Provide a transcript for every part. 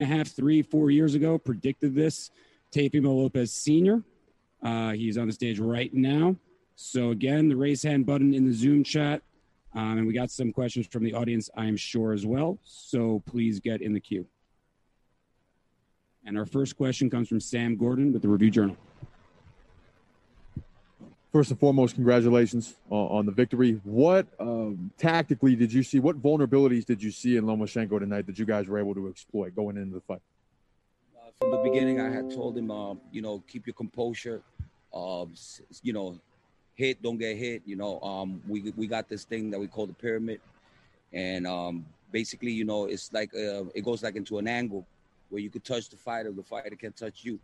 and a half, three, four years ago, predicted this. Teofimo Lopez Sr. Uh, he's on the stage right now. So again, the raise hand button in the Zoom chat. Um, and we got some questions from the audience, I'm sure, as well. So please get in the queue. And our first question comes from Sam Gordon with the Review Journal. First and foremost, congratulations on, the victory. What um, tactically did you see? What vulnerabilities did you see in Lomachenko tonight that you guys were able to exploit going into the fight? Uh, from the beginning, I had told him, uh, you know, keep your composure. Uh, you know, hit, don't get hit. You know, um, we we got this thing that we call the pyramid, and um, basically, you know, it's like uh, it goes like into an angle where you could touch the fighter, the fighter can't touch you.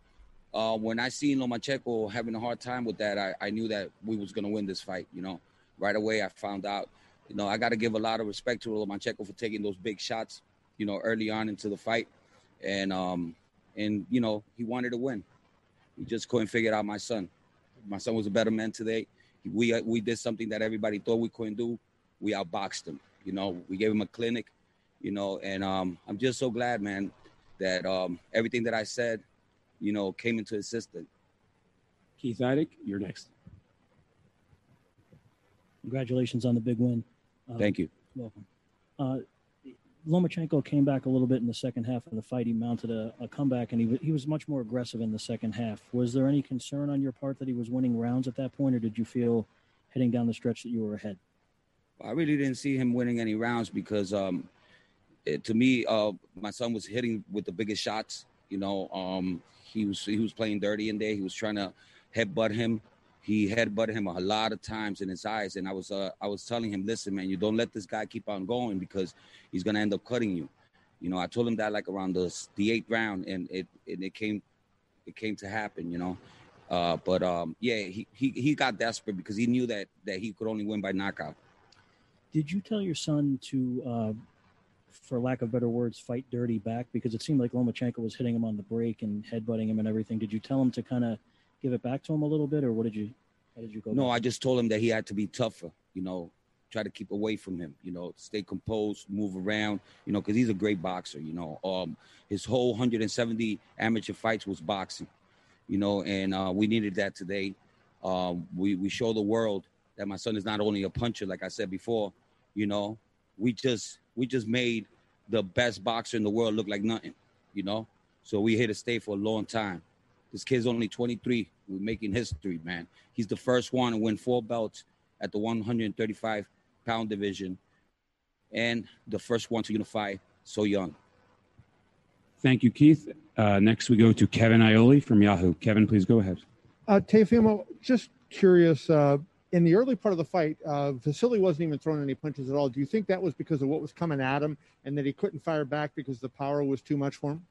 Uh, when I seen Lomachenko having a hard time with that, I, I knew that we was gonna win this fight. You know, right away I found out. You know, I got to give a lot of respect to Lomachenko for taking those big shots. You know, early on into the fight, and um, and you know he wanted to win. He just couldn't figure out my son. My son was a better man today. We we did something that everybody thought we couldn't do. We outboxed him. You know, we gave him a clinic. You know, and um, I'm just so glad, man, that um, everything that I said, you know, came into existence. Keith Idec, you're next. Congratulations on the big win. Uh, Thank you. Welcome. Uh, Lomachenko came back a little bit in the second half of the fight. He mounted a, a comeback, and he, he was much more aggressive in the second half. Was there any concern on your part that he was winning rounds at that point, or did you feel heading down the stretch that you were ahead? I really didn't see him winning any rounds because, um, it, to me, uh, my son was hitting with the biggest shots. You know, um, he was he was playing dirty in there. He was trying to headbutt him he headbutted him a lot of times in his eyes, and I was uh, I was telling him, listen, man, you don't let this guy keep on going because he's gonna end up cutting you. You know, I told him that like around the the eighth round, and it and it came it came to happen. You know, uh, but um, yeah, he, he he got desperate because he knew that that he could only win by knockout. Did you tell your son to, uh, for lack of better words, fight dirty back? Because it seemed like Lomachenko was hitting him on the break and headbutting him and everything. Did you tell him to kind of give it back to him a little bit, or what did you? How did you go? No, back? I just told him that he had to be tougher. You know, try to keep away from him. You know, stay composed, move around. You know, because he's a great boxer. You know, um, his whole 170 amateur fights was boxing. You know, and uh, we needed that today. Um, we we show the world that my son is not only a puncher, like I said before. You know, we just we just made the best boxer in the world look like nothing. You know, so we here to stay for a long time. This kid's only 23. We're making history, man. He's the first one to win four belts at the 135 pound division and the first one to unify so young. Thank you, Keith. Uh, next, we go to Kevin Iole from Yahoo. Kevin, please go ahead. Uh, Teofimo, just curious. Uh, in the early part of the fight, uh, Vasily wasn't even throwing any punches at all. Do you think that was because of what was coming at him and that he couldn't fire back because the power was too much for him?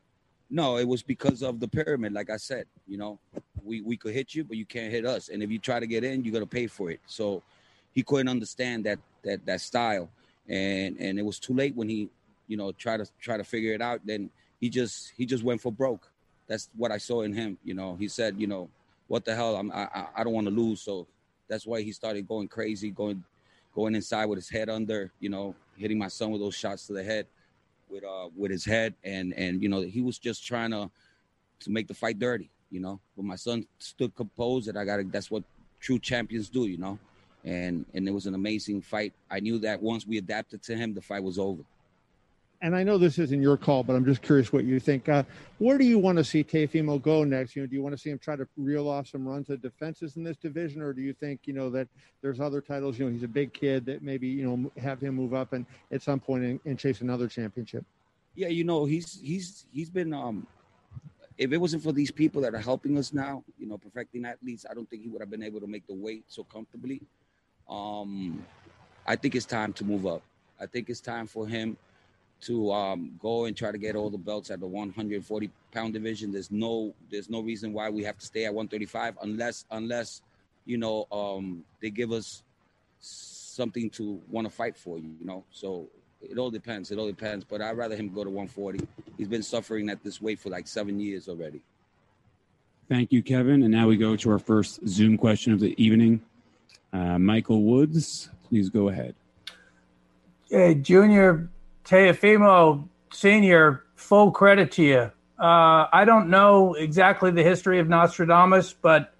No, it was because of the pyramid. Like I said, you know, we we could hit you, but you can't hit us. And if you try to get in, you're gonna pay for it. So he couldn't understand that that that style, and and it was too late when he, you know, try to try to figure it out. Then he just he just went for broke. That's what I saw in him. You know, he said, you know, what the hell? I'm I I don't want to lose. So that's why he started going crazy, going going inside with his head under. You know, hitting my son with those shots to the head with uh with his head. And and you know he was just trying to to make the fight dirty you know. But my son stood composed and i got to, that's what true champions do you know. And and it was an amazing fight. I knew that once we adapted to him the fight was over and I know this isn't your call, but I'm just curious what you think. Uh, where do you want to see Teofimo go next? You know, do you want to see him try to reel off some runs of defenses in this division, or do you think you know that there's other titles? You know, he's a big kid that maybe you know have him move up and at some point and, and chase another championship. Yeah, you know, he's he's he's been. um If it wasn't for these people that are helping us now, you know, perfecting athletes, I don't think he would have been able to make the weight so comfortably. Um, I think it's time to move up. I think it's time for him to um, go and try to get all the belts at the 140 pound division. There's no there's no reason why we have to stay at 135 unless unless you know um, they give us something to want to fight for. You know, so it all depends. It all depends. But I'd rather him go to 140. He's been suffering at this weight for like seven years already. Thank you, Kevin. And now we go to our first Zoom question of the evening. Uh, Michael Woods, please go ahead. Hey, Junior Teofimo Senior full credit to you. Uh, I don't know exactly the history of Nostradamus, but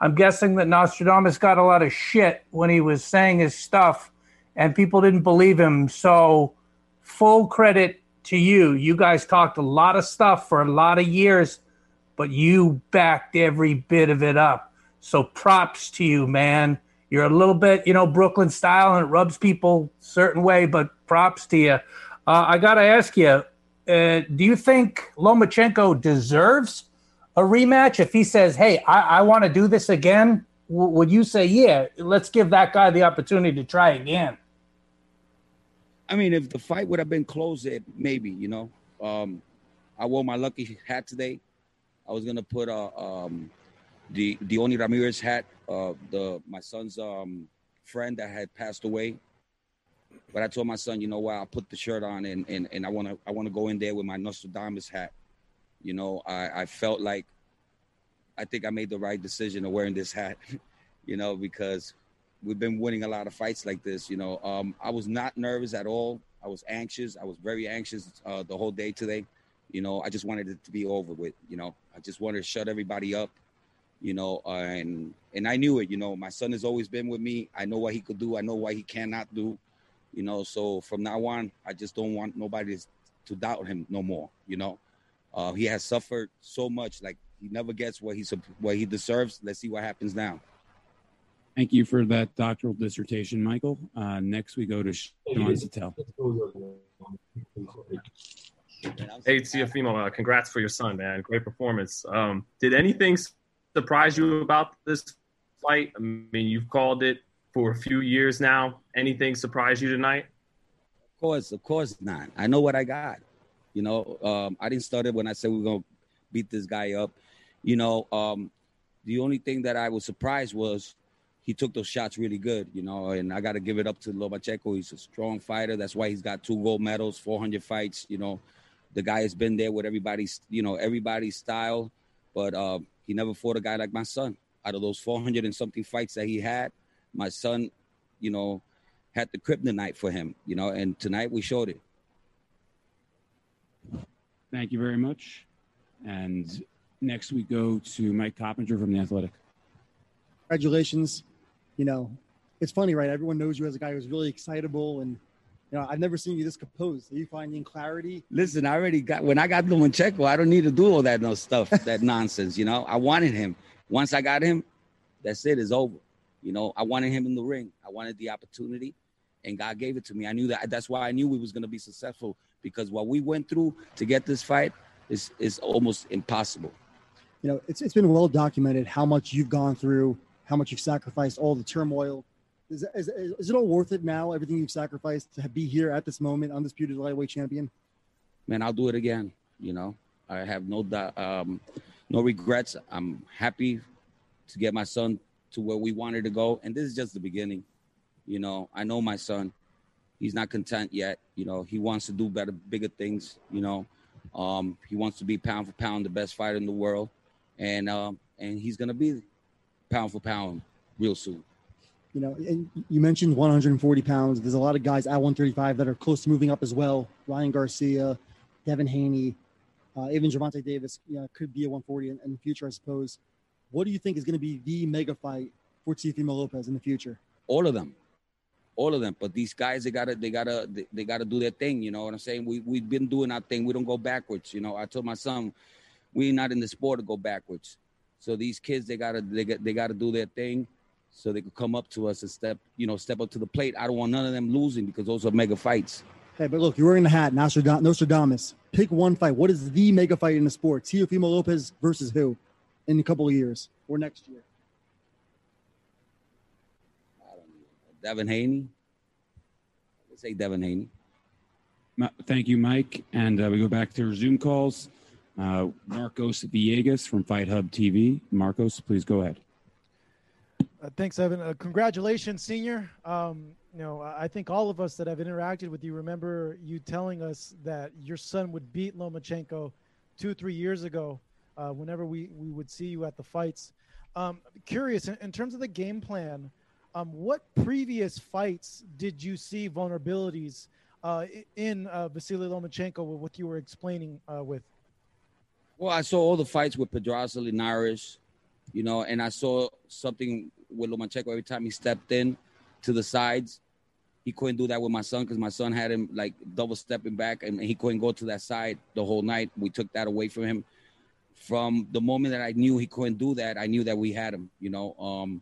I'm guessing that Nostradamus got a lot of shit when he was saying his stuff, and people didn't believe him. So, full credit to you. You guys talked a lot of stuff for a lot of years, but you backed every bit of it up. So, props to you, man. You're a little bit, you know, Brooklyn style, and it rubs people certain way, but props to you. Uh, I got to ask you, uh, do you think Lomachenko deserves a rematch? If he says, "Hey, I, I want to do this again," w- would you say, "Yeah, let's give that guy the opportunity to try again"? I mean, if the fight would have been closed, maybe you know. Um, I wore my lucky hat today. I was gonna put a uh, um, the Deoni Ramirez hat, uh, the my son's um, friend that had passed away. But I told my son, you know what, I'll put the shirt on and and, and I wanna I wanna go in there with my Nostradamus hat. You know, I, I felt like I think I made the right decision of wearing this hat, you know, because we've been winning a lot of fights like this. You know, um, I was not nervous at all. I was anxious. I was very anxious uh, the whole day today. You know, I just wanted it to be over with. You know, I just wanted to shut everybody up. You know, uh, and and I knew it. You know, my son has always been with me. I know what he could do. I know what he cannot do. You know, so from now on, I just don't want nobody to doubt him no more. You know, uh, he has suffered so much. Like he never gets what he's what he deserves. Let's see what happens now. Thank you for that doctoral dissertation, Michael. Uh, next, we go to Sean Sattel. Hey, Teofimo, uh, congrats for your son, man. Great performance. Um, did anything surprise you about this fight? I mean, you've called it for a few years now. Anything surprise you tonight? Of course, of course not. I know what I got. You know, um, I didn't start it when I said we are gonna beat this guy up. You know, um, the only thing that I was surprised was he took those shots really good, you know, and I got to give it up to Lomachenko. He's a strong fighter. That's why he's got two gold medals, 400 fights. You know, the guy has been there with everybody's, you know, everybody's style, but uh, he never fought a guy like my son. Out of those 400 and something fights that he had, my son, you know, had the kryptonite for him, you know, and tonight we showed it. Thank you very much. And next we go to Mike Coppinger from The Athletic. Congratulations. You know, it's funny, right? Everyone knows you as a guy who's really excitable and you know, I've never seen you this composed. Are you finding clarity? Listen, I already got when I got Lomachenko, I don't need to do all that no stuff, that nonsense. You know, I wanted him. Once I got him, that's it. It's over. You know, I wanted him in the ring. I wanted the opportunity, and God gave it to me. I knew that. That's why I knew we was going to be successful because what we went through to get this fight is is almost impossible. You know, it's it's been well documented how much you've gone through, how much you've sacrificed, all the turmoil. Is, is, is it all worth it now? Everything you've sacrificed to be here at this moment, undisputed lightweight champion. Man, I'll do it again. You know, I have no um, no regrets. I'm happy to get my son to where we wanted to go, and this is just the beginning. You know, I know my son he's not content yet. You know, he wants to do better, bigger things. You know, um, he wants to be pound for pound the best fighter in the world, and um, and he's gonna be pound for pound real soon. You know, and you mentioned 140 pounds. There's a lot of guys at 135 that are close to moving up as well. Ryan Garcia, Devin Haney, uh, even Gervonta Davis you know, could be a 140 in, in the future, I suppose. What do you think is going to be the mega fight for Teofimo Lopez in the future? All of them all of them. But these guys, they gotta, they gotta, they, they, gotta do their thing. You know what I'm saying? We we've been doing our thing. We don't go backwards. You know, I told my son, we're not in the sport to go backwards. So these kids, they gotta, they they gotta do their thing, so they could come up to us and step, you know, step up to the plate. I don't want none of them losing because those are mega fights. Hey, but look, you're wearing the hat, Nostradamus. Pick one fight. What is the mega fight in the sport? Teofimo Lopez versus who in a couple of years or next year? Devin Haney. Let's say Devin Haney. Thank you, Mike. And uh, we go back to our Zoom calls. Uh, Marcos Villegas from Fight Hub TV. Marcos, please go ahead. Uh, thanks, Evan. Uh, congratulations, senior. Um, you know, I think all of us that have interacted with you remember you telling us that your son would beat Lomachenko two, three years ago. Uh, whenever we we would see you at the fights. Um, curious in, in terms of the game plan. Um, what previous fights did you see vulnerabilities uh, in uh, Vasily Lomachenko with what you were explaining uh, with? Well, I saw all the fights with Pedraza Linares, you know, and I saw something with Lomachenko every time he stepped in to the sides. He couldn't do that with my son because my son had him like double stepping back and he couldn't go to that side the whole night. We took that away from him. From the moment that I knew he couldn't do that, I knew that we had him. You know, um,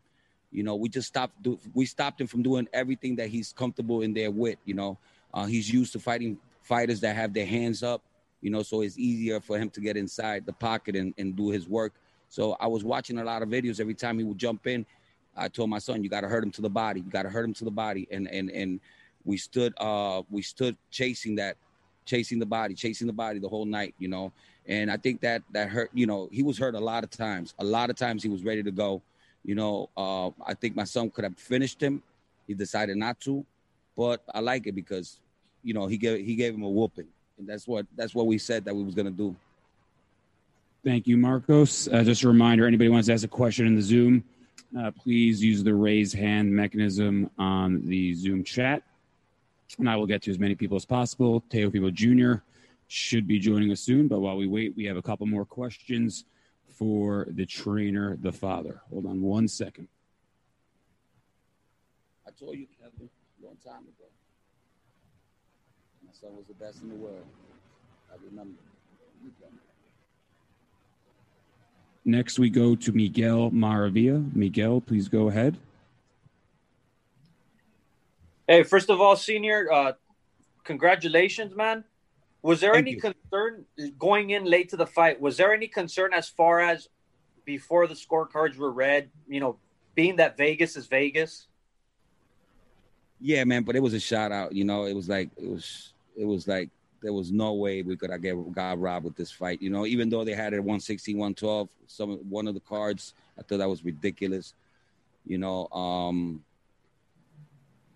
you know, we just stopped. Do, we stopped him from doing everything that he's comfortable in there with. You know, uh, he's used to fighting fighters that have their hands up. You know, so it's easier for him to get inside the pocket and, and do his work. So I was watching a lot of videos. Every time he would jump in, I told my son, "You got to hurt him to the body. You got to hurt him to the body." And and and we stood uh we stood chasing that, chasing the body, chasing the body the whole night. You know, and I think that that hurt. You know, he was hurt a lot of times. A lot of times he was ready to go. You know, uh, I think my son could have finished him. He decided not to, but I like it because, you know, he gave he gave him a whooping, and that's what that's what we said that we was gonna do. Thank you, Marcos. Uh, just a reminder: anybody wants to ask a question in the Zoom, uh, please use the raise hand mechanism on the Zoom chat, and I will get to as many people as possible. Teofimo Jr. should be joining us soon, but while we wait, we have a couple more questions for the trainer, the father. Hold on one second. I told you, Kevin, a long time ago. My son was the best in the world. I remember. Next, we go to Miguel Maravilla. Miguel, please go ahead. Hey, first of all, senior, uh, congratulations, man. Was there Thank any you. concern going in late to the fight? Was there any concern as far as before the scorecards were read? You know, being that Vegas is Vegas. Yeah, man, but it was a shout out. You know, it was like it was it was like there was no way we could have get got robbed with this fight. You know, even though they had it 116, 112, some one of the cards, I thought that was ridiculous. You know, um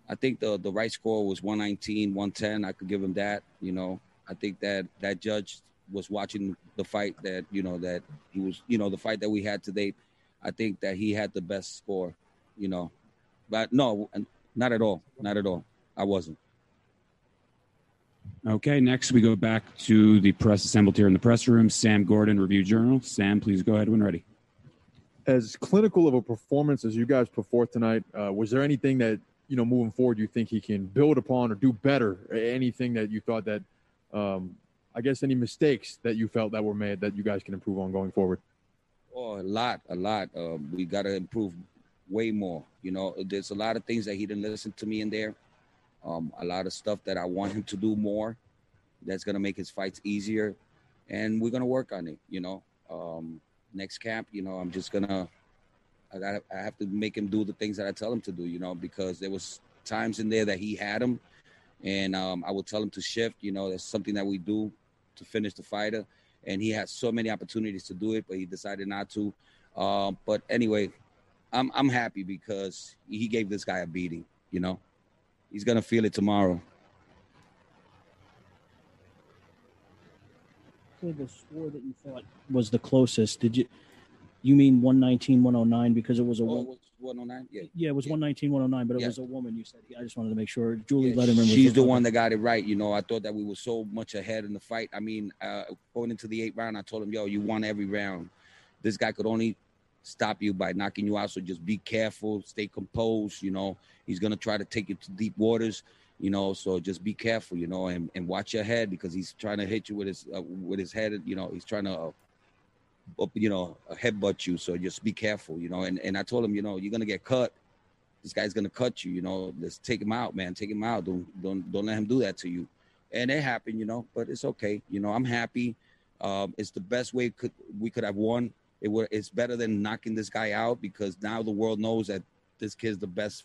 I think the the right score was 119, 110. I could give him that. You know, I think that that judge was watching the fight that you know that he was you know the fight that we had today. I think that he had the best score. You know, but no, not at all, not at all. I wasn't. Okay, next we go back to the press assembled here in the press room. Sam Gordon, Review Journal. Sam, please go ahead when ready. As clinical of a performance as you guys put forth tonight, uh, was there anything that you know moving forward you think he can build upon or do better? Anything that you thought that, um, I guess, any mistakes that you felt that were made that you guys can improve on going forward? Oh, a lot, a lot. Um, we got to improve way more. You know, there's a lot of things that he didn't listen to me in there. Um, a lot of stuff that I want him to do more. That's gonna make his fights easier, and we're gonna work on it. You know, um, next camp, you know, I'm just gonna, I got, I have to make him do the things that I tell him to do. You know, because there was times in there that he had him, and um, I would tell him to shift. You know, that's something that we do to finish the fighter, and he had so many opportunities to do it, but he decided not to. Um, but anyway, I'm I'm happy because he gave this guy a beating. You know, he's gonna feel it tomorrow. The score that you thought was the closest. Did you? You mean 119, 109 because it was a Oh, wo- was 109. Yeah, yeah, it was 119, 109, but it Yeah. was a woman. You said. I just wanted to make sure. Julie Yeah, Lederman. She's the other- one that got it right. You know, I thought that we were so much ahead in the fight. I mean, uh, going into the eighth round, I told him, "Yo, you won every round. This guy could only stop you by knocking you out. So just be careful, stay composed. You know, he's gonna try to take you to deep waters. You know, so just be careful. You know, and, and watch your head because he's trying to hit you with his uh, with his head. You know, he's trying to." Uh, you know, headbutt you. So just be careful, you know. And and I told him, you know, you're gonna get cut. This guy's gonna cut you, you know. Let's take him out, man. Take him out. Don't don't don't let him do that to you. And it happened, you know. But it's okay. You know, I'm happy. Um, it's the best way could we could have won. It would. It's better than knocking this guy out because now the world knows that this kid's the best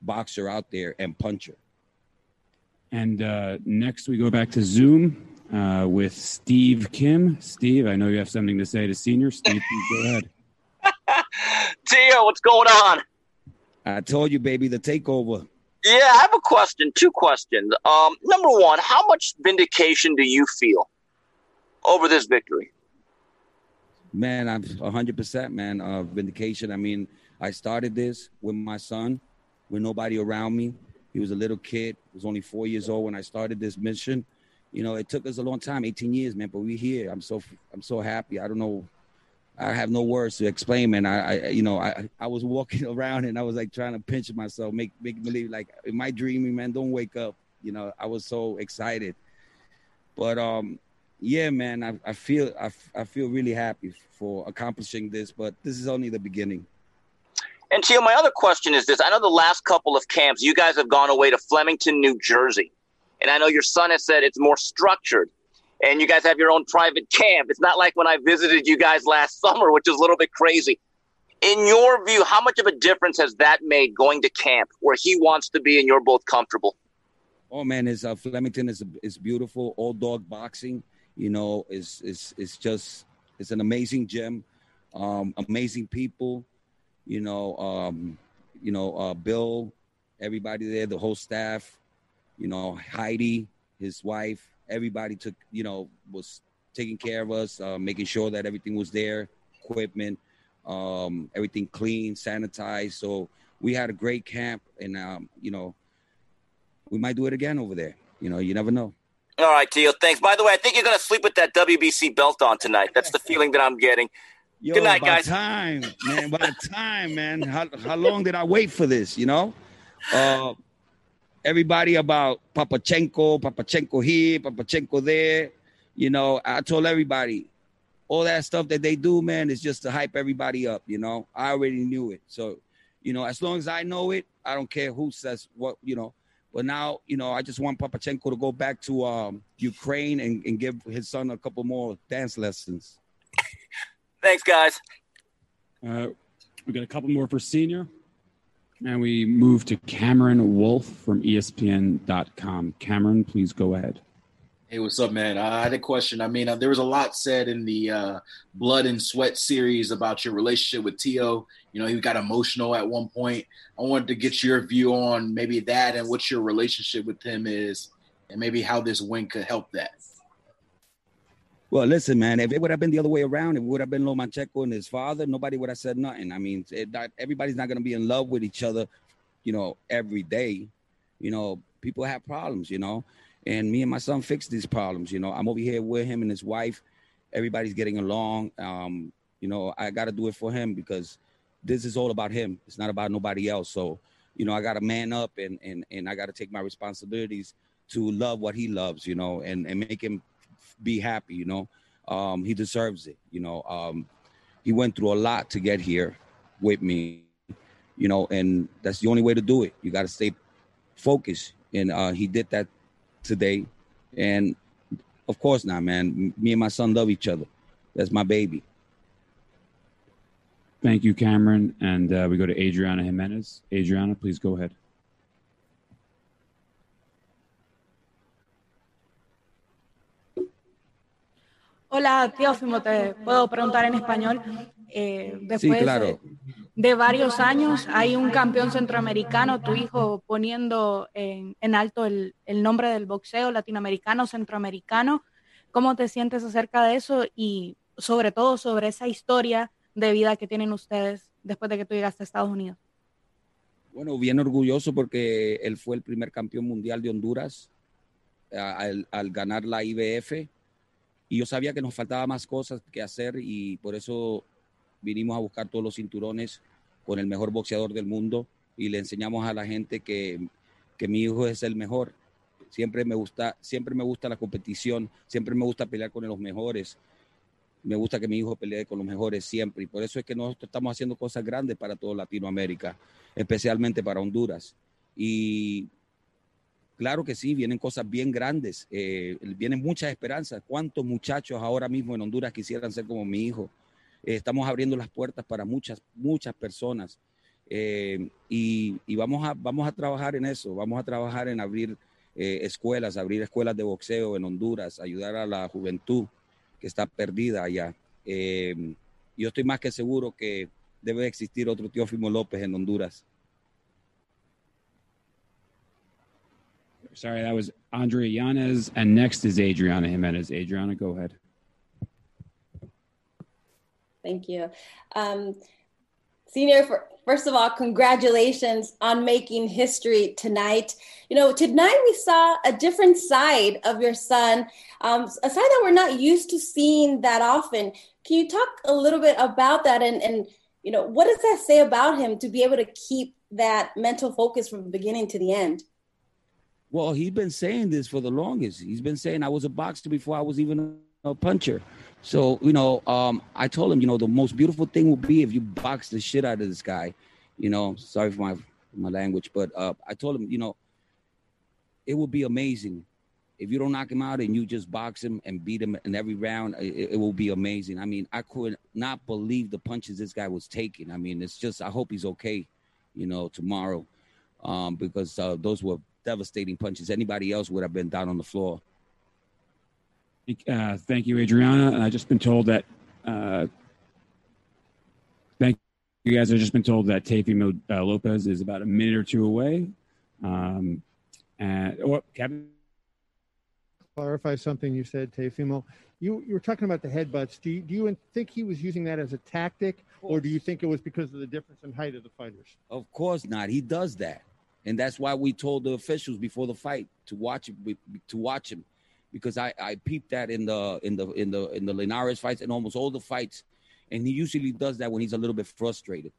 boxer out there and puncher. And uh, next we go back to Zoom uh, with Steve Kim. Steve, I know you have something to say to senior. Steve, go ahead. Tia, what's going on? I told you, baby, the takeover. Yeah, I have a question. Two questions. Um, number one, how much vindication do you feel over this victory? Man, I'm 100%, man. Uh, vindication. I mean, I started this with my son, with nobody around me. He was a little kid. Was only four years old when I started this mission. You know, it took us a long time, 18 years, man, but we here. I'm so I'm so happy. I don't know. I have no words to explain, man. I, I you know, I, I was walking around and I was like trying to pinch myself, make make believe like, am I dreaming, man? Don't wake up. You know, I was so excited. But um, yeah, man, I, I feel I, I feel really happy for accomplishing this, but this is only the beginning. And Tio, my other question is this: I know the last couple of camps, you guys have gone away to Flemington, New Jersey, and I know your son has said it's more structured, and you guys have your own private camp. It's not like when I visited you guys last summer, which was a little bit crazy. In your view, how much of a difference has that made going to camp where he wants to be and you're both comfortable? Oh man, is uh, Flemington is is beautiful. All dog boxing, you know, is is is just it's an amazing gym, um, amazing people you know, um, you know, uh, Bill, everybody there, the whole staff, you know, Heidi, his wife, everybody took, you know, was taking care of us, uh, making sure that everything was there, equipment, um, everything clean, sanitized. So we had a great camp, and um, you know, we might do it again over there. You know, you never know. All right, Tio. Thanks. By the way, I think you're going to sleep with that WBC belt on tonight. That's the feeling that I'm getting. Yo, Good night, by guys. Time, man. By time, man. How how long did I wait for this? You know, uh, everybody about Papachenko, Papachenko here, Papachenko there. You know, I told everybody all that stuff that they do, man, is just to hype everybody up. You know, I already knew it. So, you know, as long as I know it, I don't care who says what. You know, but now, you know, I just want Papachenko to go back to um, Ukraine and, and give his son a couple more dance lessons. Thanks, guys. Uh, we got a couple more for senior. And we move to Cameron Wolfe from ESPN.com. Cameron, please go ahead. Hey, what's up, man? I had a question. I mean, uh, there was a lot said in the uh, Blood and Sweat series about your relationship with Tio. You know, he got emotional at one point. I wanted to get your view on maybe that and what your relationship with him is, and maybe how this win could help that. Well, listen, man. If it would have been the other way around, it would have been Lomachenko and his father, nobody would have said nothing. I mean, not, everybody's not going to be in love with each other, you know, every day. You know, people have problems, you know, and me and my son fix these problems. You know, I'm over here with him and his wife. Everybody's getting along. Um, you know, I got to do it for him because this is all about him. It's not about nobody else. So, you know, I got to man up and and and I got to take my responsibilities to love what he loves, you know, and and make him be happy, you know. Um, he deserves it, you know. Um, he went through a lot to get here with me, you know, and that's the only way to do it. You got to stay focused, and uh, he did that today. And of course, not man. Me and my son love each other. That's my baby. Thank you, Cameron. And uh, we go to Adriana Jimenez. Adriana, please go ahead. Hola, Teófimo, te puedo preguntar en español. Eh, Sí, después de- claro. de, varios años hay un campeón centroamericano, tu hijo poniendo en, en alto el, el nombre del boxeo latinoamericano, centroamericano. ¿Cómo te sientes acerca de eso y sobre todo sobre esa historia de vida que tienen ustedes después de que tú llegaste a Estados Unidos? Bueno, bien orgulloso porque él fue el primer campeón mundial de Honduras al, al ganar la IBF. Y yo sabía que nos faltaba más cosas que hacer y por eso vinimos a buscar todos los cinturones con el mejor boxeador del mundo y le enseñamos a la gente que, que mi hijo es el mejor. Siempre me gusta, siempre me gusta la competición, siempre me gusta pelear con los mejores. Me gusta que mi hijo pelee con los mejores siempre y por eso es que nosotros estamos haciendo cosas grandes para toda Latinoamérica, especialmente para Honduras. Y claro que sí, vienen cosas bien grandes, eh, vienen muchas esperanzas. ¿Cuántos muchachos ahora mismo en Honduras quisieran ser como mi hijo? Eh, estamos abriendo las puertas para muchas, muchas personas. Eh, y vamos, a, vamos a trabajar en eso, vamos a trabajar en abrir eh, escuelas, abrir escuelas de boxeo en Honduras, ayudar a la juventud que está perdida allá. Eh, yo estoy más que seguro que debe existir otro Teófimo López en Honduras. Sorry, that was Andrea Yanez. And next is Adriana Jimenez. Adriana, go ahead. Thank you. Um, Senior, for, first of all, congratulations on making history tonight. You know, tonight we saw a different side of your son, um, a side that we're not used to seeing that often. Can you talk a little bit about that and, and you know, what does that say about him to be able to keep that mental focus from the beginning to the end? Well, he's been saying this for the longest. He's been saying I was a boxer before I was even a puncher. So, you know, um, I told him, you know, the most beautiful thing would be if you box the shit out of this guy. You know, sorry for my my language, but uh, I told him, you know, it would be amazing if you don't knock him out and you just box him and beat him in every round. It, it will be amazing. I mean, I could not believe the punches this guy was taking. I mean, it's just I hope he's okay, you know, tomorrow, um, because uh, those were devastating punches. Anybody else would have been down on the floor. Uh, thank you, Adriana. I've just been told that. Uh, thank you guys. I've just been told that Teofimo uh, Lopez is about a minute or two away. Um, and oh, Kevin. Clarify something you said, Teofimo. You you were talking about the headbutts. Do you, do you think he was using that as a tactic, or do you think it was because of the difference in height of the fighters? Of course not. He does that, and that's why we told the officials before the fight to watch him, to watch him because I I peeped that in the in the in the in the Linares fights and almost all the fights, and he usually does that when he's a little bit frustrated,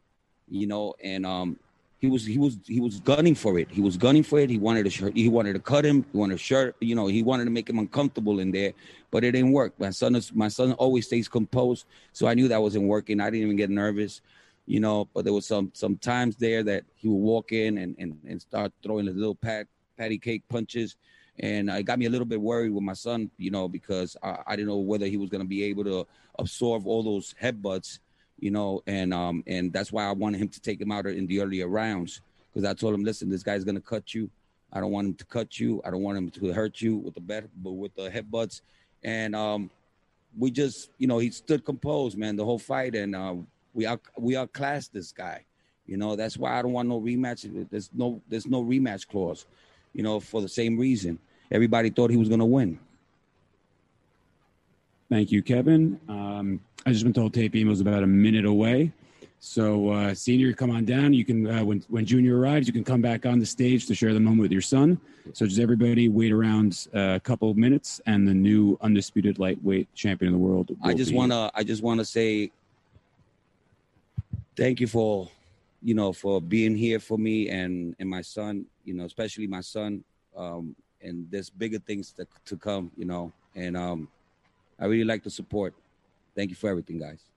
you know. And um, he was he was he was gunning for it. He was gunning for it. He wanted to he wanted to cut him. He wanted to shirt. You know, he wanted to make him uncomfortable in there, but it didn't work. My son is my son always stays composed, so I knew that wasn't working. I didn't even get nervous. You know, but there was some some times there that he would walk in and and, and start throwing his little pat patty cake punches and it got me a little bit worried with my son, you know, because I, I didn't know whether he was going to be able to absorb all those headbutts, you know, and um and that's why I wanted him to take him out in the earlier rounds because I told him, listen, this guy's going to cut you. I don't want him to cut you. I don't want him to hurt you with the bet, but with the headbutts, and um, we just, you know, he stood composed, man, the whole fight, and uh, we out we outclassed this guy. You know, that's why I don't want no rematch. There's no there's no rematch clause you know, for the same reason. Everybody thought he was going to win. Thank you, Kevin. Um, I just been told Teofimo was about a minute away. So, uh, senior, come on down. You can, uh, when when junior arrives, you can come back on the stage to share the moment with your son. So, just everybody wait around uh, a couple of minutes, and the new undisputed lightweight champion of the world. I just be- wanna, I just wanna say, thank you for, you know, for being here for me and and my son. You know, especially my son. Um, and there's bigger things to to come. You know, and um, I really like the support. Thank you for everything, guys.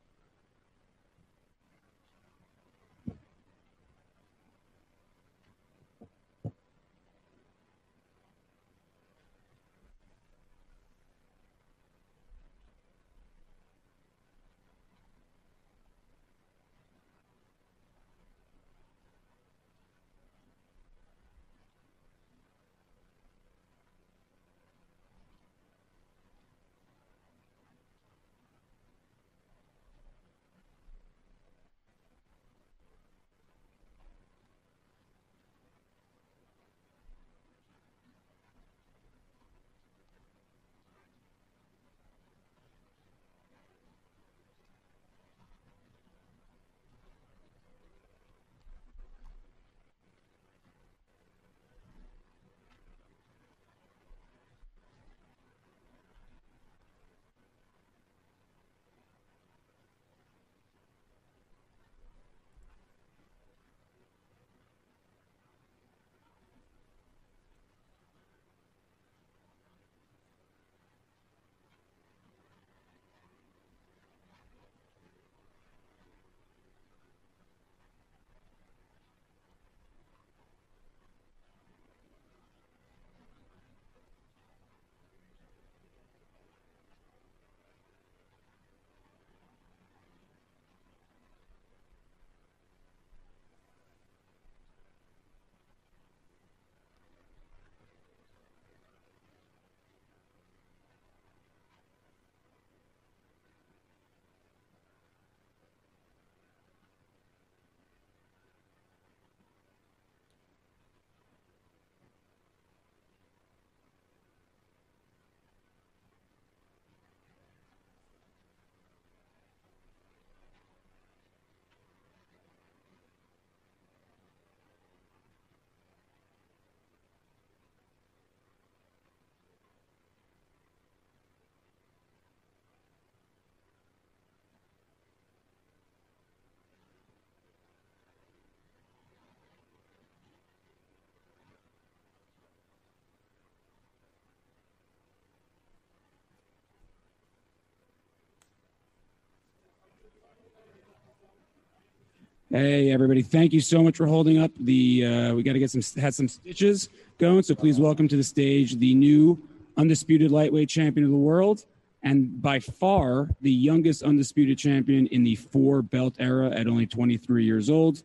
Hey everybody! Thank you so much for holding up. The uh, we got to get some had some stitches going. So please welcome to the stage the new undisputed lightweight champion of the world, and by far the youngest undisputed champion in the four belt era at only 23 years old,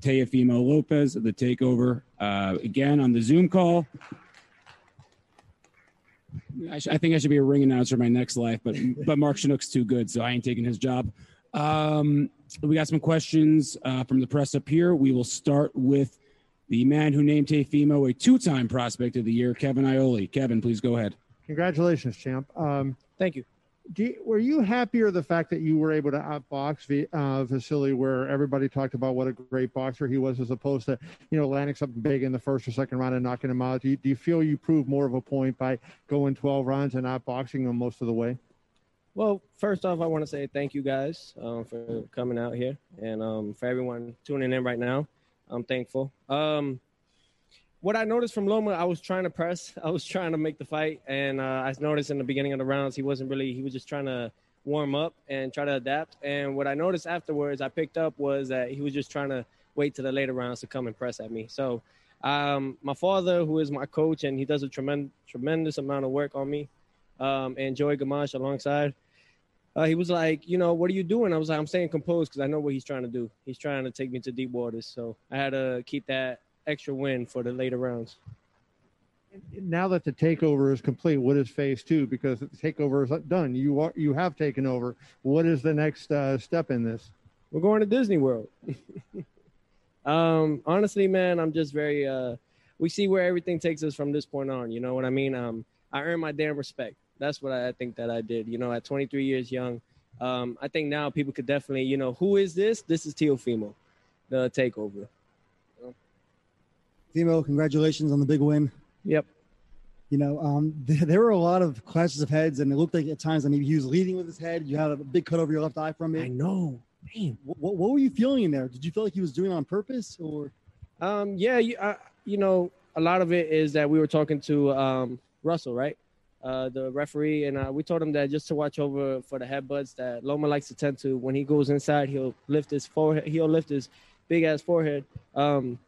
Teofimo Lopez, the Takeover. Uh, again on the Zoom call. I, sh- I think I should be a ring announcer my next life, but but Mark Chinook's too good, so I ain't taking his job. Um, we got some questions uh, from the press up here. We will start with the man who named Teofimo a two-time prospect of the year, Kevin Iole. Kevin, please go ahead. Congratulations, champ. Um, Thank you. do you- were you happier the fact that you were able to outbox V- uh, Vasily, where everybody talked about what a great boxer he was, as opposed to you know landing something big in the first or second round and knocking him out? Do you, do you feel you proved more of a point by going 12 rounds and outboxing him most of the way? Well, first off, I want to say thank you guys um, for coming out here and um, for everyone tuning in right now. I'm thankful. Um, what I noticed from Loma, I was trying to press. I was trying to make the fight, and uh, I noticed in the beginning of the rounds he wasn't really. He was just trying to warm up and try to adapt. And what I noticed afterwards, I picked up was that he was just trying to wait to the later rounds to come and press at me. So, um, my father, who is my coach, and he does a tremendous tremendous amount of work on me, um, and Joey Gamache alongside uh, he was like, you know, what are you doing? I was like, I'm staying composed because I know what he's trying to do. He's trying to take me to deep waters. So I had to keep that extra win for the later rounds. Now that the takeover is complete, what is phase two? Because the takeover is done. You are you have taken over. What is the next uh, step in this? We're going to Disney World. um, honestly, man, I'm just very. Uh, we see where everything takes us from this point on. You know what I mean? Um, I earn my damn respect. That's what I think that I did. You know, at 23 years young, um, I think now people could definitely, you know, who is this? This is Teofimo, the takeover. Fimo, congratulations on the big win. Yep. You know, um, there, there were a lot of clashes of heads, and it looked like at times that maybe he was leading with his head. You had a big cut over your left eye from it. I know. Man. What, what, what were you feeling in there? Did you feel like he was doing it on purpose, or? Um, yeah, you, uh, you know, a lot of it is that we were talking to um, Russell, right? Uh, the referee, and uh, we told him that just to watch over for the headbutts that Loma likes to tend to. When he goes inside, he'll lift his forehead, he'll lift his big ass forehead. Um,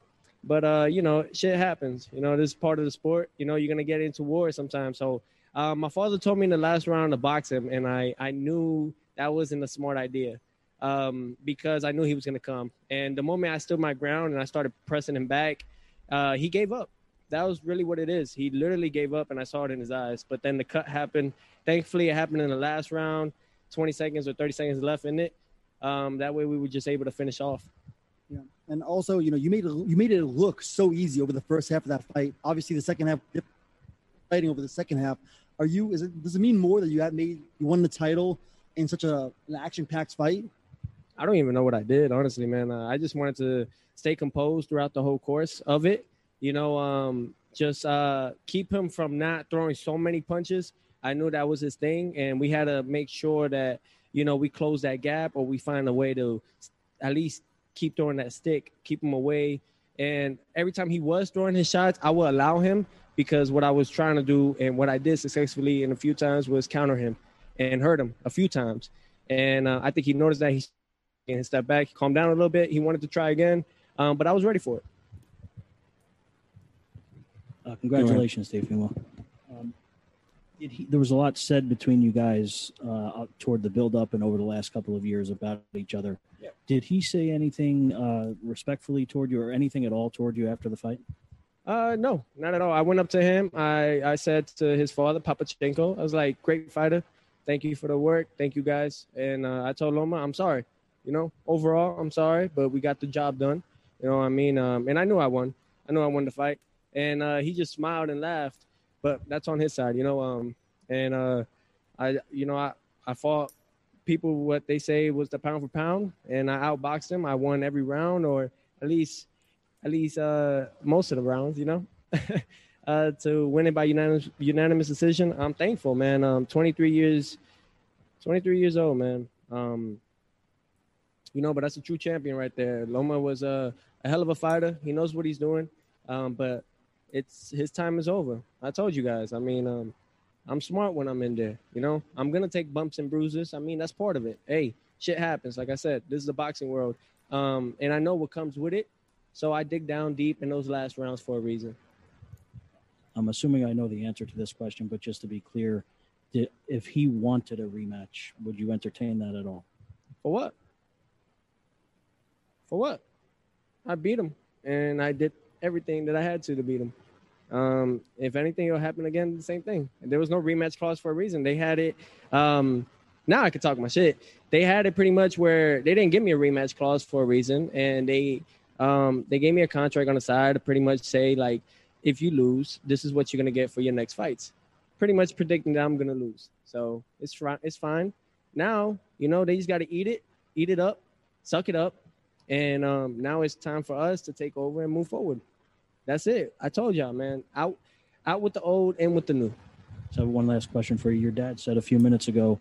but uh, you know, shit happens. You know, this is part of the sport. You know, you're gonna get into war sometimes. So, uh, my father told me in the last round to box him, and I I knew that wasn't a smart idea um, because I knew he was gonna come. And the moment I stood my ground and I started pressing him back, uh, he gave up. That was really what it is. He literally gave up, and I saw it in his eyes. But then the cut happened. Thankfully, it happened in the last round. 20 seconds or 30 seconds left in it. Um, that way, we were just able to finish off. Yeah, and also, you know, you made it you made it look so easy over the first half of that fight. Obviously, the second half, fighting over the second half. Are you? Is it? Does it mean more that you had made you won the title in such a an action packed fight? I don't even know what I did, honestly, man. Uh, I just wanted to stay composed throughout the whole course of it. You know, um, just uh, keep him from not throwing so many punches. I knew that was his thing, and we had to make sure that you know we close that gap or we find a way to at least keep throwing that stick, keep him away. And every time he was throwing his shots, I would allow him because what I was trying to do and what I did successfully in a few times was counter him and hurt him a few times. And uh, I think he noticed that he and stepped back, calmed down a little bit. He wanted to try again, um, but I was ready for it. Uh, congratulations, Teofimo. Um, did he, there was a lot said between you guys uh, toward the build-up and over the last couple of years about each other. Yeah. Did he say anything uh, respectfully toward you, or anything at all toward you after the fight? Uh, no, not at all. I went up to him. I, I said to his father, Papachenko, I was like, great fighter. Thank you for the work. Thank you guys. And uh, I told Loma, I'm sorry. You know, overall, I'm sorry, but we got the job done. You know what I mean? Um, and I knew I won. I knew I won the fight. And uh, he just smiled and laughed. But that's on his side, you know. Um, and uh, I, you know, I, I fought people what they say was the pound for pound, and I outboxed them. I won every round, or at least, at least uh, most of the rounds. You know, uh, to win it by unanimous unanimous decision. I'm thankful, man. Um, 23 years, 23 years old, man. Um, you know, but that's a true champion right there. Loma was a, a hell of a fighter. He knows what he's doing, um, but it's his time is over. I told you guys. I mean, um, I'm smart when I'm in there. You know, I'm gonna take bumps and bruises. I mean, that's part of it. Hey, shit happens. Like I said, this is the boxing world. um, and I know what comes with it. So I dig down deep in those last rounds for a reason. I'm assuming I know the answer to this question, but just to be clear, did, if he wanted a rematch, would you entertain that at all? For what? For what? I beat him, and I did everything that I had to to beat him. Um, if anything, it'll happen again. The same thing. There was no rematch clause for a reason. They had it. Um, now I can talk my shit. They had it pretty much where they didn't give me a rematch clause for a reason, and they um, they gave me a contract on the side to pretty much say like, if you lose, this is what you're gonna get for your next fights. Pretty much predicting that I'm gonna lose. So it's. It's fine. Now you know they just got to eat it, eat it up, suck it up, and um, now it's time for us to take over and move forward. That's it. I told y'all, man. Out, out with the old and with the new. So I have one last question for you. Your dad said a few minutes ago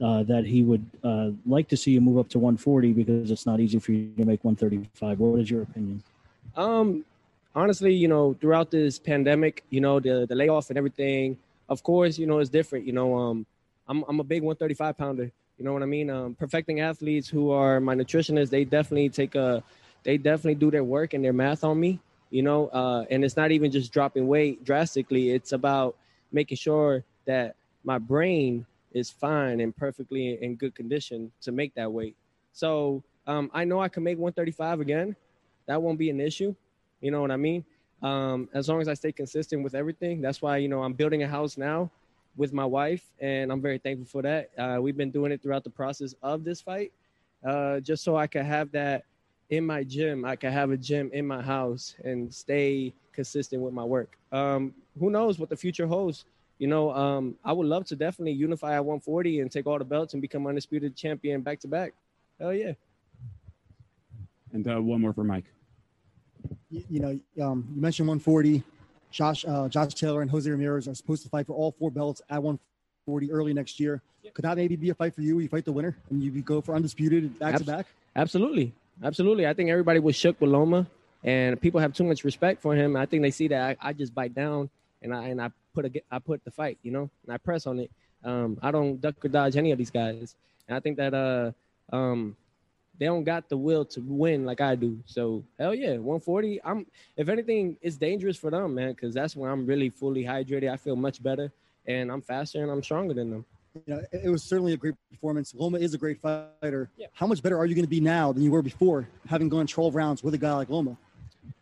uh, that he would uh, like to see you move up to 140 because it's not easy for you to make 135. What is your opinion? Um, honestly, you know, throughout this pandemic, you know, the the layoff and everything, of course, you know, it's different. You know, um, I'm I'm a big 135 pounder. You know what I mean? Um, perfecting athletes who are my nutritionists, they definitely take a, they definitely do their work and their math on me. You know, uh, and it's not even just dropping weight drastically. It's about making sure that my brain is fine and perfectly in good condition to make that weight. So um, I know I can make 135 again. That won't be an issue. You know what I mean? Um, as long as I stay consistent with everything. That's why you know I'm building a house now with my wife, and I'm very thankful for that. Uh, we've been doing it throughout the process of this fight, uh, just so I could have that in my gym. I could have a gym in my house and stay consistent with my work. Um, who knows what the future holds? You know, um, I would love to definitely unify at 140 and take all the belts and become undisputed champion back to back. Hell yeah. And uh, one more for Mike. You, you know, um, you mentioned 140. Josh, uh, Josh Taylor and Jose Ramirez are supposed to fight for all four belts at 140 early next year. Could that maybe be a fight for you? You fight the winner and you go for undisputed back to back. Absolutely, absolutely. I think everybody was shook with Loma, and people have too much respect for him. I think they see that I, I just bite down and I and I put a I put the fight, you know, and I press on it. Um, I don't duck or dodge any of these guys, and I think that uh um they don't got the will to win like I do. So hell yeah, 140. I'm if anything, it's dangerous for them, man, because that's when I'm really fully hydrated. I feel much better, and I'm faster and I'm stronger than them. You know, it, it was certainly a great performance. Loma is a great fighter. How much better are you going to be now than you were before, having gone 12 rounds with a guy like Loma?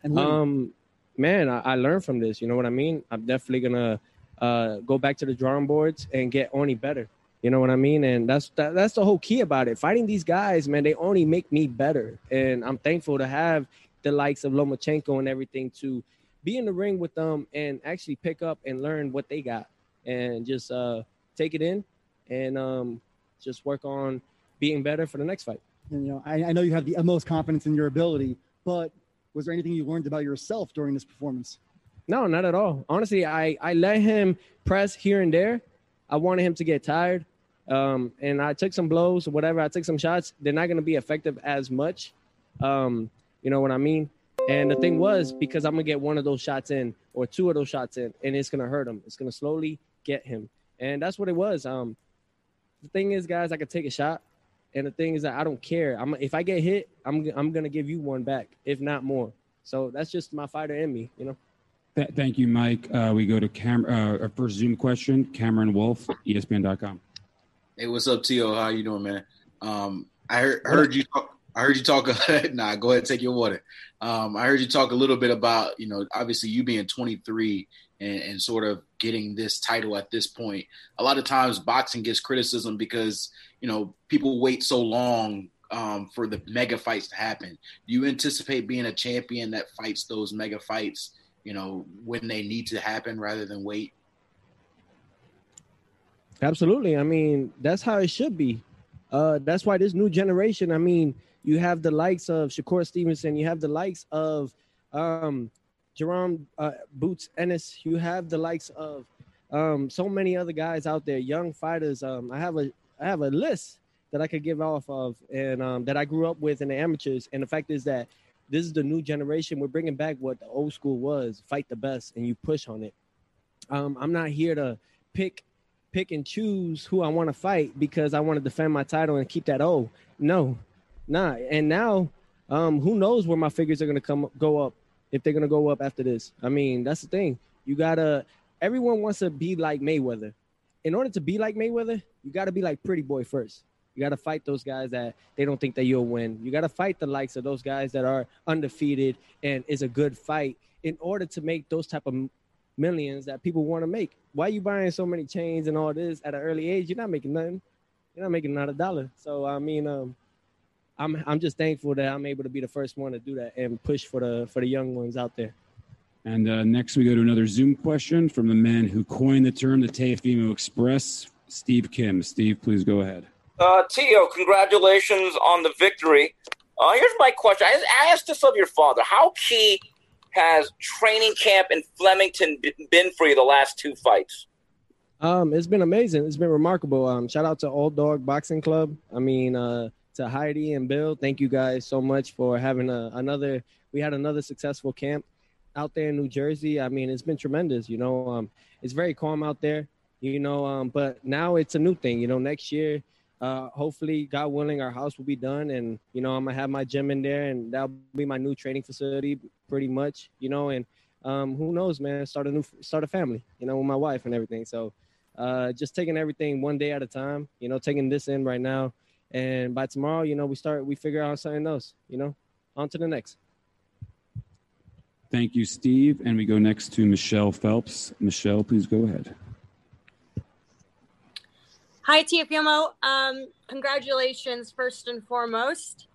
And winning? Um, man, I, I learned from this. You know what I mean? I'm definitely gonna uh, go back to the drawing boards and get only better. You know what I mean? And that's that, that's the whole key about it. Fighting these guys, man, they only make me better. And I'm thankful to have the likes of Lomachenko and everything to be in the ring with them and actually pick up and learn what they got and just uh, take it in and um, just work on being better for the next fight. And, you know, I, I know you have the utmost confidence in your ability, but was there anything you learned about yourself during this performance? No, not at all. Honestly, I I let him press here and there. I wanted him to get tired, um, and I took some blows or whatever. I took some shots. They're not going to be effective as much. Um, you know what I mean? And the thing was because I'm gonna get one of those shots in or two of those shots in, and it's gonna hurt him. It's gonna slowly get him, and that's what it was. Um, the thing is, guys, I could take a shot, and the thing is that I don't care. I'm if I get hit, I'm I'm gonna give you one back, if not more. So that's just my fighter in me, you know. Th- thank you, Mike. Uh, we go to Cam- uh, our first Zoom question. Cameron Wolfe, ESPN.com. Hey, what's up, Tio? How you doing, man? Um, I heard, heard you talk. I heard you talk. nah, go ahead, and take your water. Um, I heard you talk a little bit about, you know, obviously you being 23 and, and sort of getting this title at this point. A lot of times, boxing gets criticism because you know people wait so long um, for the mega fights to happen. Do you anticipate being a champion that fights those mega fights, you know, when they need to happen rather than wait? Absolutely. I mean, that's how it should be. Uh, that's why this new generation, I mean, you have the likes of Shakur Stevenson, you have the likes of um, Jaron uh, Boots Ennis, you have the likes of um, so many other guys out there, young fighters. Um, I have a I have a list that I could give off of and um, that I grew up with in the amateurs. And the fact is that this is the new generation. We're bringing back what the old school was: fight the best, and you push on it. Um, I'm not here to pick pick and choose who I want to fight because I want to defend my title and keep that O. No, nah. And now um, who knows where my figures are gonna come go up if they're gonna go up after this. I mean, that's the thing. You gotta. Everyone wants to be like Mayweather. In order to be like Mayweather, you gotta be like Pretty Boy first. You gotta fight those guys that they don't think that you'll win. You gotta fight the likes of those guys that are undefeated and is a good fight in order to make those type of millions that people want to make. Why you buying so many chains and all this at an early age? You're not making nothing. You're not making not a dollar. So I mean, um, I'm I'm just thankful that I'm able to be the first one to do that and push for the for the young ones out there. And uh, next, we go to another Zoom question from the man who coined the term the Teofimo Express, Steve Kim. Steve, please go ahead. Uh, Tio, congratulations on the victory. Uh, here's my question. I I asked this of your father. How key has training camp in Flemington been for you the last two fights? Um, it's been amazing. It's been remarkable. Um, shout out to Old Dog Boxing Club. I mean, uh, to Heidi and Bill. Thank you guys so much for having a, another. We had another successful camp out there in New Jersey. I mean, it's been tremendous. You know, um, it's very calm out there. You know, um, but now it's a new thing. You know, next year, uh, hopefully, God willing, our house will be done, and you know, I'm gonna have my gym in there, and that'll be my new training facility, pretty much. You know, and um, who knows, man? Start a new, start a family. You know, with my wife and everything. So, uh, just taking everything one day at a time. You know, taking this in right now, and by tomorrow, you know, we start, we figure out something else. You know, on to the next. Thank you, Steve. And we go next to Michelle Phelps. Michelle, please go ahead. Hi, Teofimo. Um, congratulations, first and foremost.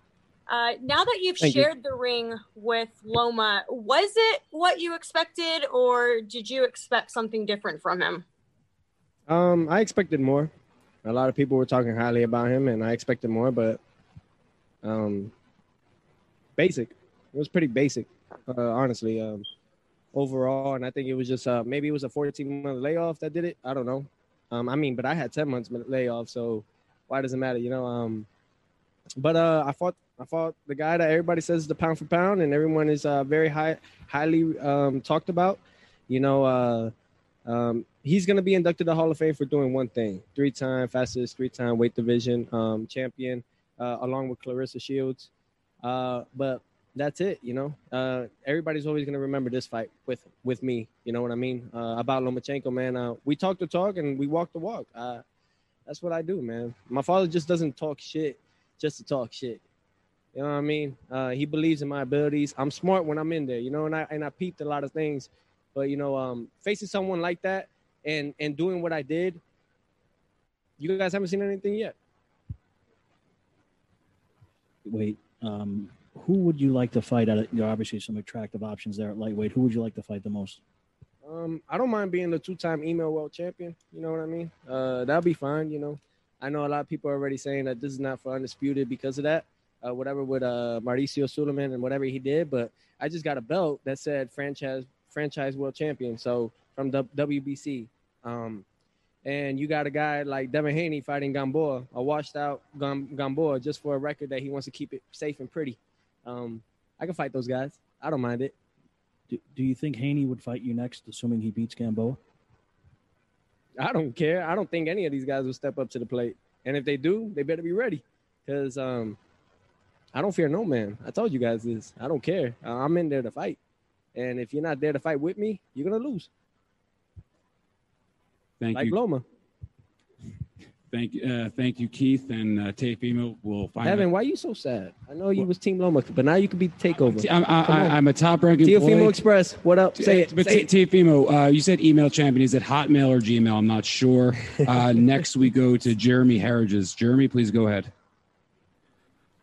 Uh, now that you've Thank you. shared the ring with Loma, was it what you expected, or did you expect something different from him? Um, I expected more. A lot of people were talking highly about him, and I expected more, but um, basic. It was pretty basic, uh, honestly. Um, overall, and I think it was just uh, maybe it was a 14 month layoff that did it. I don't know. Um, I mean, but I had 10 months layoff, so why does it matter, you know? Um, but uh, I fought I fought the guy that everybody says is the pound for pound, and everyone is uh, very high highly um, talked about. You know, uh, um, he's going to be inducted to the Hall of Fame for doing one thing: three-time fastest, three-time weight division um, champion, uh, along with Claressa Shields. Uh, but that's it. You know, uh, everybody's always going to remember this fight with with me. You know what I mean? Uh, about Lomachenko, man. Uh, we talk the talk and we walk the walk. Uh, that's what I do, man. My father just doesn't talk shit just to talk shit. You know what I mean? He believes in my abilities. I'm smart when I'm in there, you know, and I and I peeped a lot of things. But you know, um, facing someone like that and and doing what I did, you guys haven't seen anything yet. Wait, um, who would you like to fight at? You know, obviously some attractive options there at lightweight. Who would you like to fight the most? Um, I don't mind being the two-time email world champion. You know what I mean? Uh, that'll be fine. You know, I know a lot of people are already saying that this is not for undisputed because of that. Uh, whatever with uh, Mauricio Sulaiman and whatever he did, but I just got a belt that said franchise franchise world champion. So from the WBC, um, and you got a guy like Devin Haney fighting Gamboa, a washed out Gam- Gamboa, just for a record that he wants to keep it safe and pretty. Um, I can fight those guys. I don't mind it. Do, do you think Haney would fight you next, assuming he beats Gamboa? I don't care. I don't think any of these guys will step up to the plate. And if they do, they better be ready. Because um, I don't fear no man. I told you guys this. I don't care. I'm in there to fight. And if you're not there to fight with me, you're going to lose. Thank like you. Loma. Thank you, uh, thank you, Keith and uh, Teofimo. We'll find Evan, out. why you so sad? I know you was Team Loma, but now you could be takeover. I'm, I, Come. I, I'm a top ranking Teofimo Express. What up? Say it. But Say T- it. Teofimo, uh, you said email champion. Is it Hotmail or Gmail? I'm not sure. Uh, next, we go to Jeremy Harridges. Jeremy, please go ahead.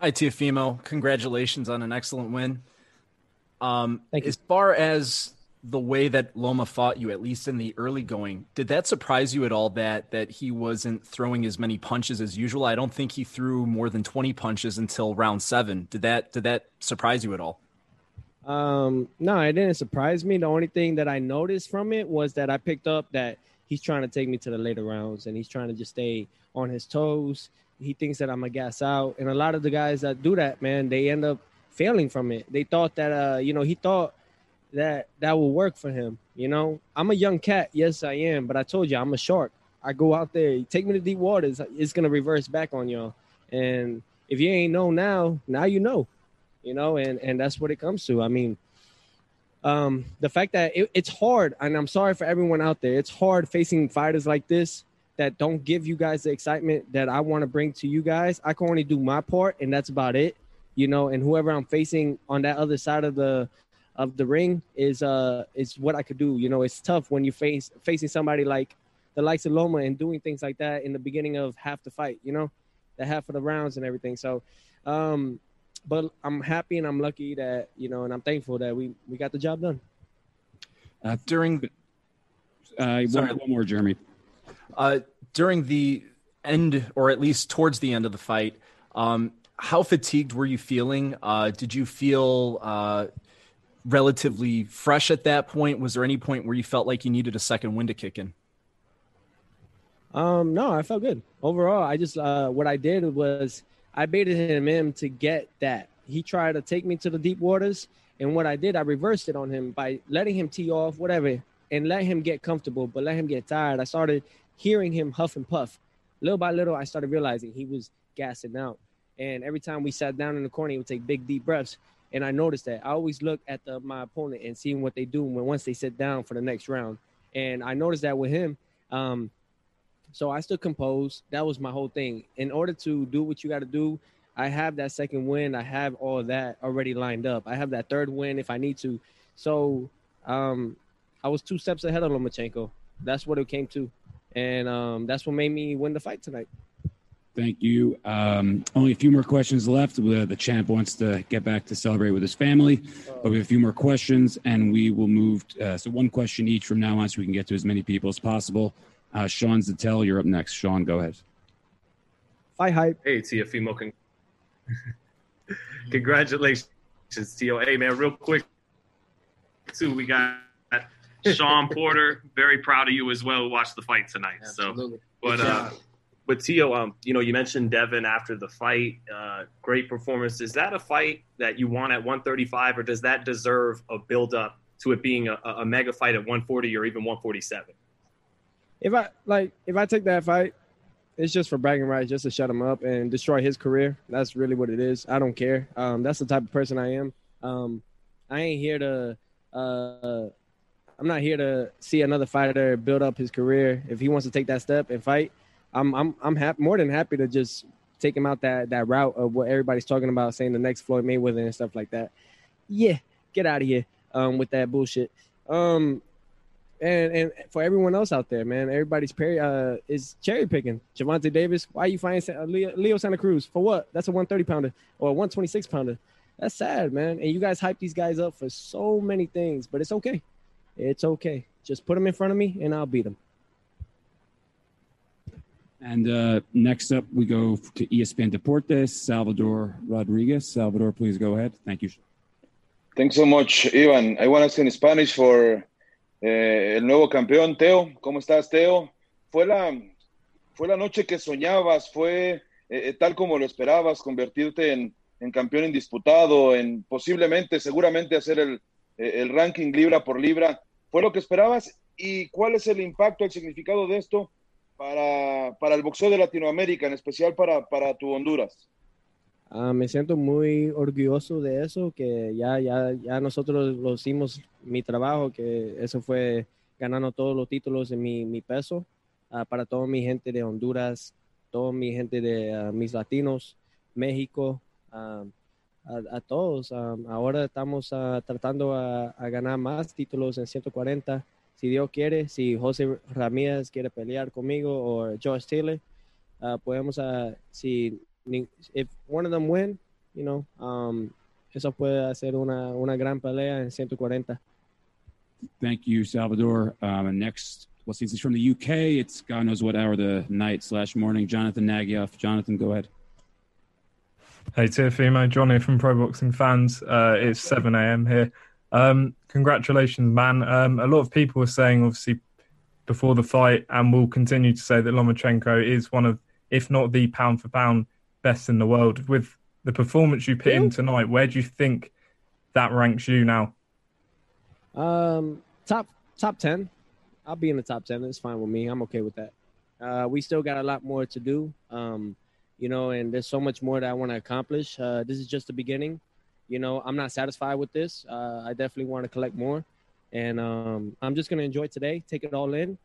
Hi, Teofimo. Congratulations on an excellent win. Um, As far as the way that Loma fought you, at least in the early going, did that surprise you at all that that he wasn't throwing as many punches as usual? I don't think he threw more than twenty punches until round seven. Did that did that surprise you at all? Um, no, it didn't surprise me. The only thing that I noticed from it was that I picked up that he's trying to take me to the later rounds and he's trying to just stay on his toes. He thinks that I'm a gas out. And a lot of the guys that do that, man, they end up failing from it. They thought that uh, you know, he thought that that will work for him. You know, I'm a young cat. Yes, I am. But I told you, I'm a shark. I go out there, take me to deep waters. It's gonna reverse back on y'all. And if you ain't know now, now you know. you know, and and that's what it comes to. I mean, um, the fact that it, it's hard, and I'm sorry for everyone out there. It's hard facing fighters like this that don't give you guys the excitement that I want to bring to you guys. I can only do my part, and that's about it, you know. And whoever I'm facing on that other side of the of the ring is uh is what I could do. You know, it's tough when you face facing somebody like the likes of Loma and doing things like that in the beginning of half the fight. You know, the half of the rounds and everything. So, um, but I'm happy and I'm lucky that you know, and I'm thankful that we we got the job done. Uh, during, uh, one, one more, Jeremy. Uh, during the end, or at least towards the end of the fight, um, how fatigued were you feeling? Uh, did you feel uh, relatively fresh at that point? Was there any point where you felt like you needed a second wind to kick in? Um, no, I felt good overall. I just uh, what I did was I baited him in to get that. He tried to take me to the deep waters, and what I did, I reversed it on him by letting him tee off, whatever, and let him get comfortable, but let him get tired. I started hearing him huff and puff. Little by little, I started realizing he was gassing out. And every time we sat down in the corner, he would take big, deep breaths. And I noticed that. I always look at the, my opponent and seeing what they do when once they sit down for the next round. And I noticed that with him. Um, so I stood composed. That was my whole thing. In order to do what you got to do, I have that second win. I have all that already lined up. I have that third win if I need to. So um, I was two steps ahead of Lomachenko. That's what it came to and um, that's what made me win the fight tonight. Thank you. Um, only a few more questions left. The, the champ wants to get back to celebrate with his family, but we have a few more questions, and we will move. Uh, so one question each from now on, so we can get to as many people as possible. Uh, Sean Zittel, you're up next. Sean, go ahead. Hi, hype. Hey, Teofimo. Con- Congratulations, Tio. Hey, man, real quick, too, we got Shawn Porter, very proud of you as well. Who watched the fight tonight. Absolutely. So, but uh, but Tio, um, you know, you mentioned Devin after the fight. Uh, great performance. Is that a fight that you want at 135, or does that deserve a build up to it being a, a mega fight at 140 or even 147? If I like, if I take that fight, it's just for bragging rights, just to shut him up and destroy his career. That's really what it is. I don't care. Um, that's the type of person I am. Um, I ain't here to uh, I'm not here to see another fighter build up his career. If he wants to take that step and fight, I'm I'm I'm happy, more than happy to just take him out that that route of what everybody's talking about, saying the next Floyd Mayweather and stuff like that. Yeah, get out of here um, with that bullshit. Um, and and for everyone else out there, man, everybody's peri- uh, is cherry picking. Gervonta Davis, why are you fighting Leo Santa Cruz for what? That's a 130 pounder or a 126 pounder. That's sad, man. And you guys hype these guys up for so many things, but it's okay. It's okay. Just put them in front of me and I'll beat them. And uh, next up, we go to ESPN Deportes, Salvador Rodriguez. Salvador, please go ahead. Thank you. Thanks so much, Ivan. I want to ask in Spanish for eh, el nuevo campeón, Teo. ¿Cómo estás, Teo? Fue la, fue la noche que soñabas, fue eh, tal como lo esperabas, convertirte en, en, campeón indisputado, en posiblemente, seguramente hacer el, el ranking libra por libra. ¿Fue lo que esperabas? ¿Y cuál es el impacto, el significado de esto para, para el boxeo de Latinoamérica, en especial para, para tu Honduras? Uh, me siento muy orgulloso de eso, que ya, ya, ya nosotros lo hicimos, mi trabajo, que eso fue ganando todos los títulos en mi, mi peso, uh, para toda mi gente de Honduras, toda mi gente de uh, mis latinos, México, a, a, todos. Ahora estamos tratando a, a, ganar más títulos en 140. Si Dios quiere, si José Ramírez quiere pelear conmigo o Josh Taylor, podemos, si if one of them win, you know, um, eso puede hacer una, una gran pelea en 140. Thank you, Salvador. Um, and next, well, since he's from the UK, it's God knows what hour of the night slash morning. Jonathan Nagyoff. Jonathan, go ahead. Hey, Teofimo, John here from Pro Boxing Fans. Uh, it's 7 a.m. here. Um, congratulations, man. Um, a lot of people were saying, obviously, before the fight, and will continue to say that Lomachenko is one of, if not the pound for pound best in the world. With the performance you put yeah. in tonight, where do you think that ranks you now? Um, top top ten. I'll be in the top ten. It's fine with me. I'm okay with that. Uh, we still got a lot more to do. Um, you know, and there's so much more that I want to accomplish. Uh, this is just the beginning. You know, I'm not satisfied with this. Uh, I definitely want to collect more, and um, I'm just gonna enjoy today, take it all in,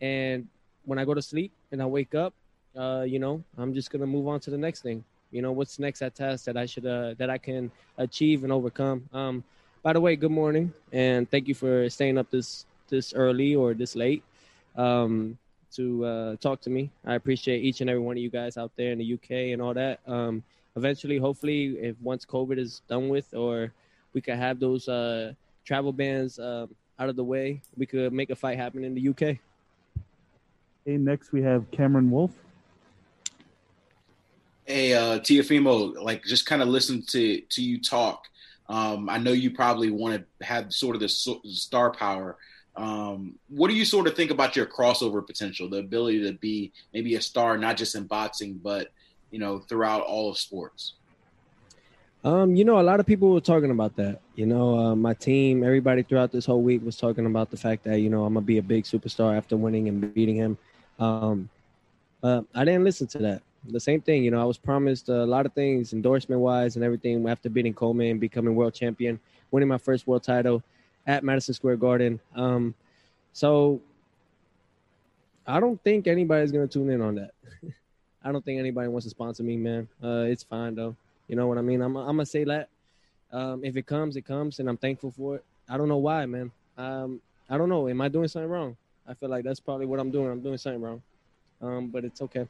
and when I go to sleep and I wake up, uh, you know, I'm just gonna move on to the next thing. You know, what's next at task that I should uh, that I can achieve and overcome. Um, by the way, good morning and thank you for staying up this this early or this late um, to uh, talk to me. I appreciate each and every one of you guys out there in the UK and all that. Um, eventually, hopefully, if once COVID is done with, or we could have those uh, travel bans uh, out of the way, we could make a fight happen in the UK. Okay, next we have Cameron Wolfe. Hey, uh, Teofimo, like just kind of listen to to you talk. Um, I know you probably want to have sort of the star power. Um, what do you sort of think about your crossover potential, the ability to be maybe a star, not just in boxing, but you know, throughout all of sports? Um, you know, a lot of people were talking about that. You know, uh, my team, everybody throughout this whole week was talking about the fact that you know I'm gonna be a big superstar after winning and beating him. Um, uh, I didn't listen to that the same thing. You know, I was promised a lot of things, endorsement wise and everything after beating Coleman, becoming world champion, winning my first world title at Madison Square Garden. Um, so I don't think anybody's gonna tune in on that. I don't think anybody wants to sponsor me, man. Uh, it's fine though. You know what I mean? I'm, I'm gonna say that. Um, if it comes, it comes, and I'm thankful for it. I don't know why, man. Um, I don't know. Am I doing something wrong? I feel like that's probably what I'm doing. I'm doing something wrong. Um, but it's okay.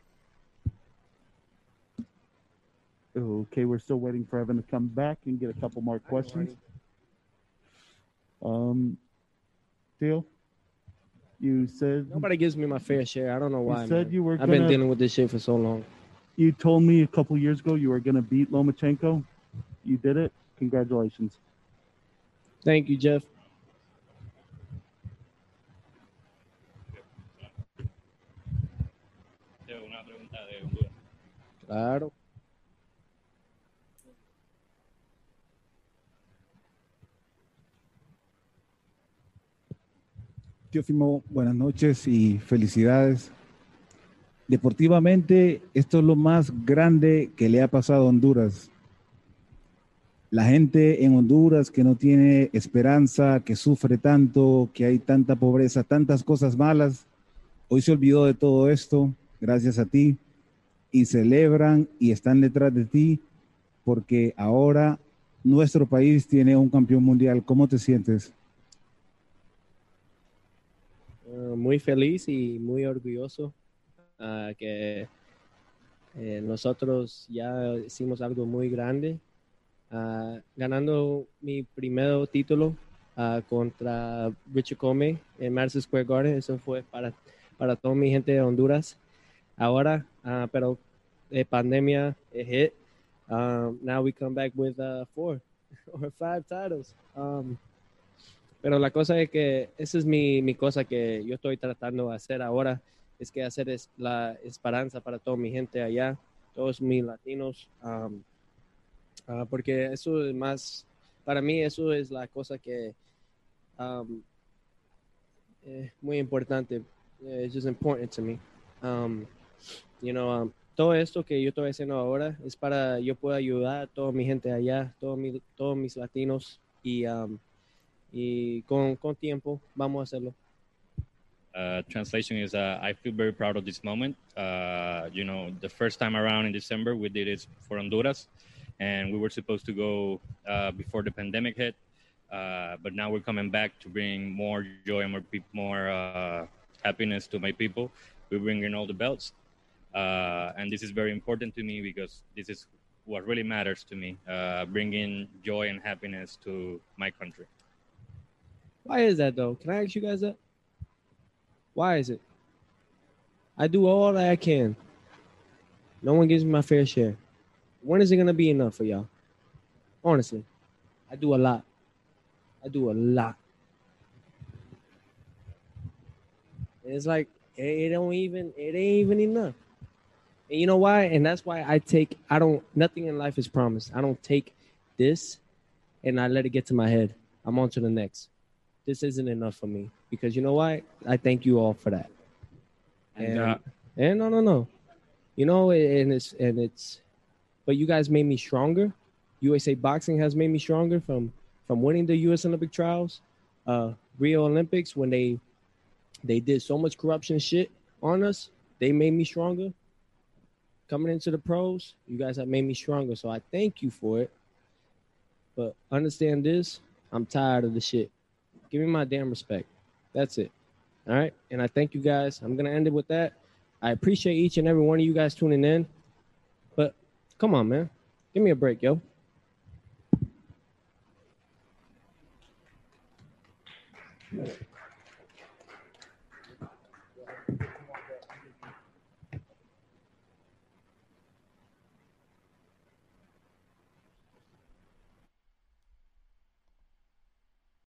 Okay, we're still waiting for Evan to come back and get a couple more questions. Um, Theo, you said nobody gives me my fair share. I don't know why. You said man. you were. I've gonna, been dealing with this shit for so long. You told me a couple years ago you were going to beat Lomachenko. You did it. Congratulations. Thank you, Jeff. Claro. Teófimo, buenas noches y felicidades. Deportivamente, esto es lo más grande que le ha pasado a Honduras. La gente en Honduras que no tiene esperanza, que sufre tanto, que hay tanta pobreza, tantas cosas malas, hoy se olvidó de todo esto gracias a ti y celebran y están detrás de ti porque ahora nuestro país tiene un campeón mundial. ¿Cómo te sientes? Uh, muy feliz y muy orgulloso uh, que eh, nosotros ya hicimos algo muy grande, uh, ganando mi primer título contra Richard Comey en Madison Square Garden. Eso fue para, para toda mi gente de Honduras. Ahora, pero eh, pandemia hit. Um, now we come back with four or five titles. Um, pero la cosa es que esa es mi, mi cosa que yo estoy tratando de hacer ahora, es que hacer es la esperanza para toda mi gente allá, todos mis latinos, um, uh, porque eso es más, para mí eso es la cosa que um, es muy importante. It's just important to me. Um, you know, todo esto que yo estoy haciendo ahora es para yo pueda ayudar a toda mi gente allá, todos, mi, todos mis latinos y um, y con, con tiempo vamos a hacerlo. Uh, translation is uh, I feel very proud of this moment. Uh, you know, the first time around in December, we did it for Honduras, and we were supposed to go uh, before the pandemic hit. Uh, but now we're coming back to bring more joy and more, more uh, happiness to my people. We're bringing all the belts. and this is very important to me because this is what really matters to me bringing joy and happiness to my country. Why is that though? Can I ask you guys that? Why is it? I do all that I can. No one gives me my fair share. When is it gonna be enough for y'all? Honestly, I do a lot. I do a lot. It's like it don't even it ain't even enough. And you know why? And that's why I take I don't nothing in life is promised. I don't take this and I let it get to my head. I'm on to the next this isn't enough for me because you know why? I thank you all for that. And, uh, and no, no, no, you know, and it's and it's, but you guys made me stronger, USA Boxing has made me stronger from from winning the U.S. Olympic trials, uh, Rio Olympics when they they did so much corruption shit on us. They made me stronger. Coming into the pros, you guys have made me stronger. So I thank you for it. But understand this, I'm tired of the shit. Give me my damn respect. That's it. All right. And I thank you guys. I'm gonna end it with that. I appreciate each and every one of you guys tuning in. But come on, man. Give me a break, yo.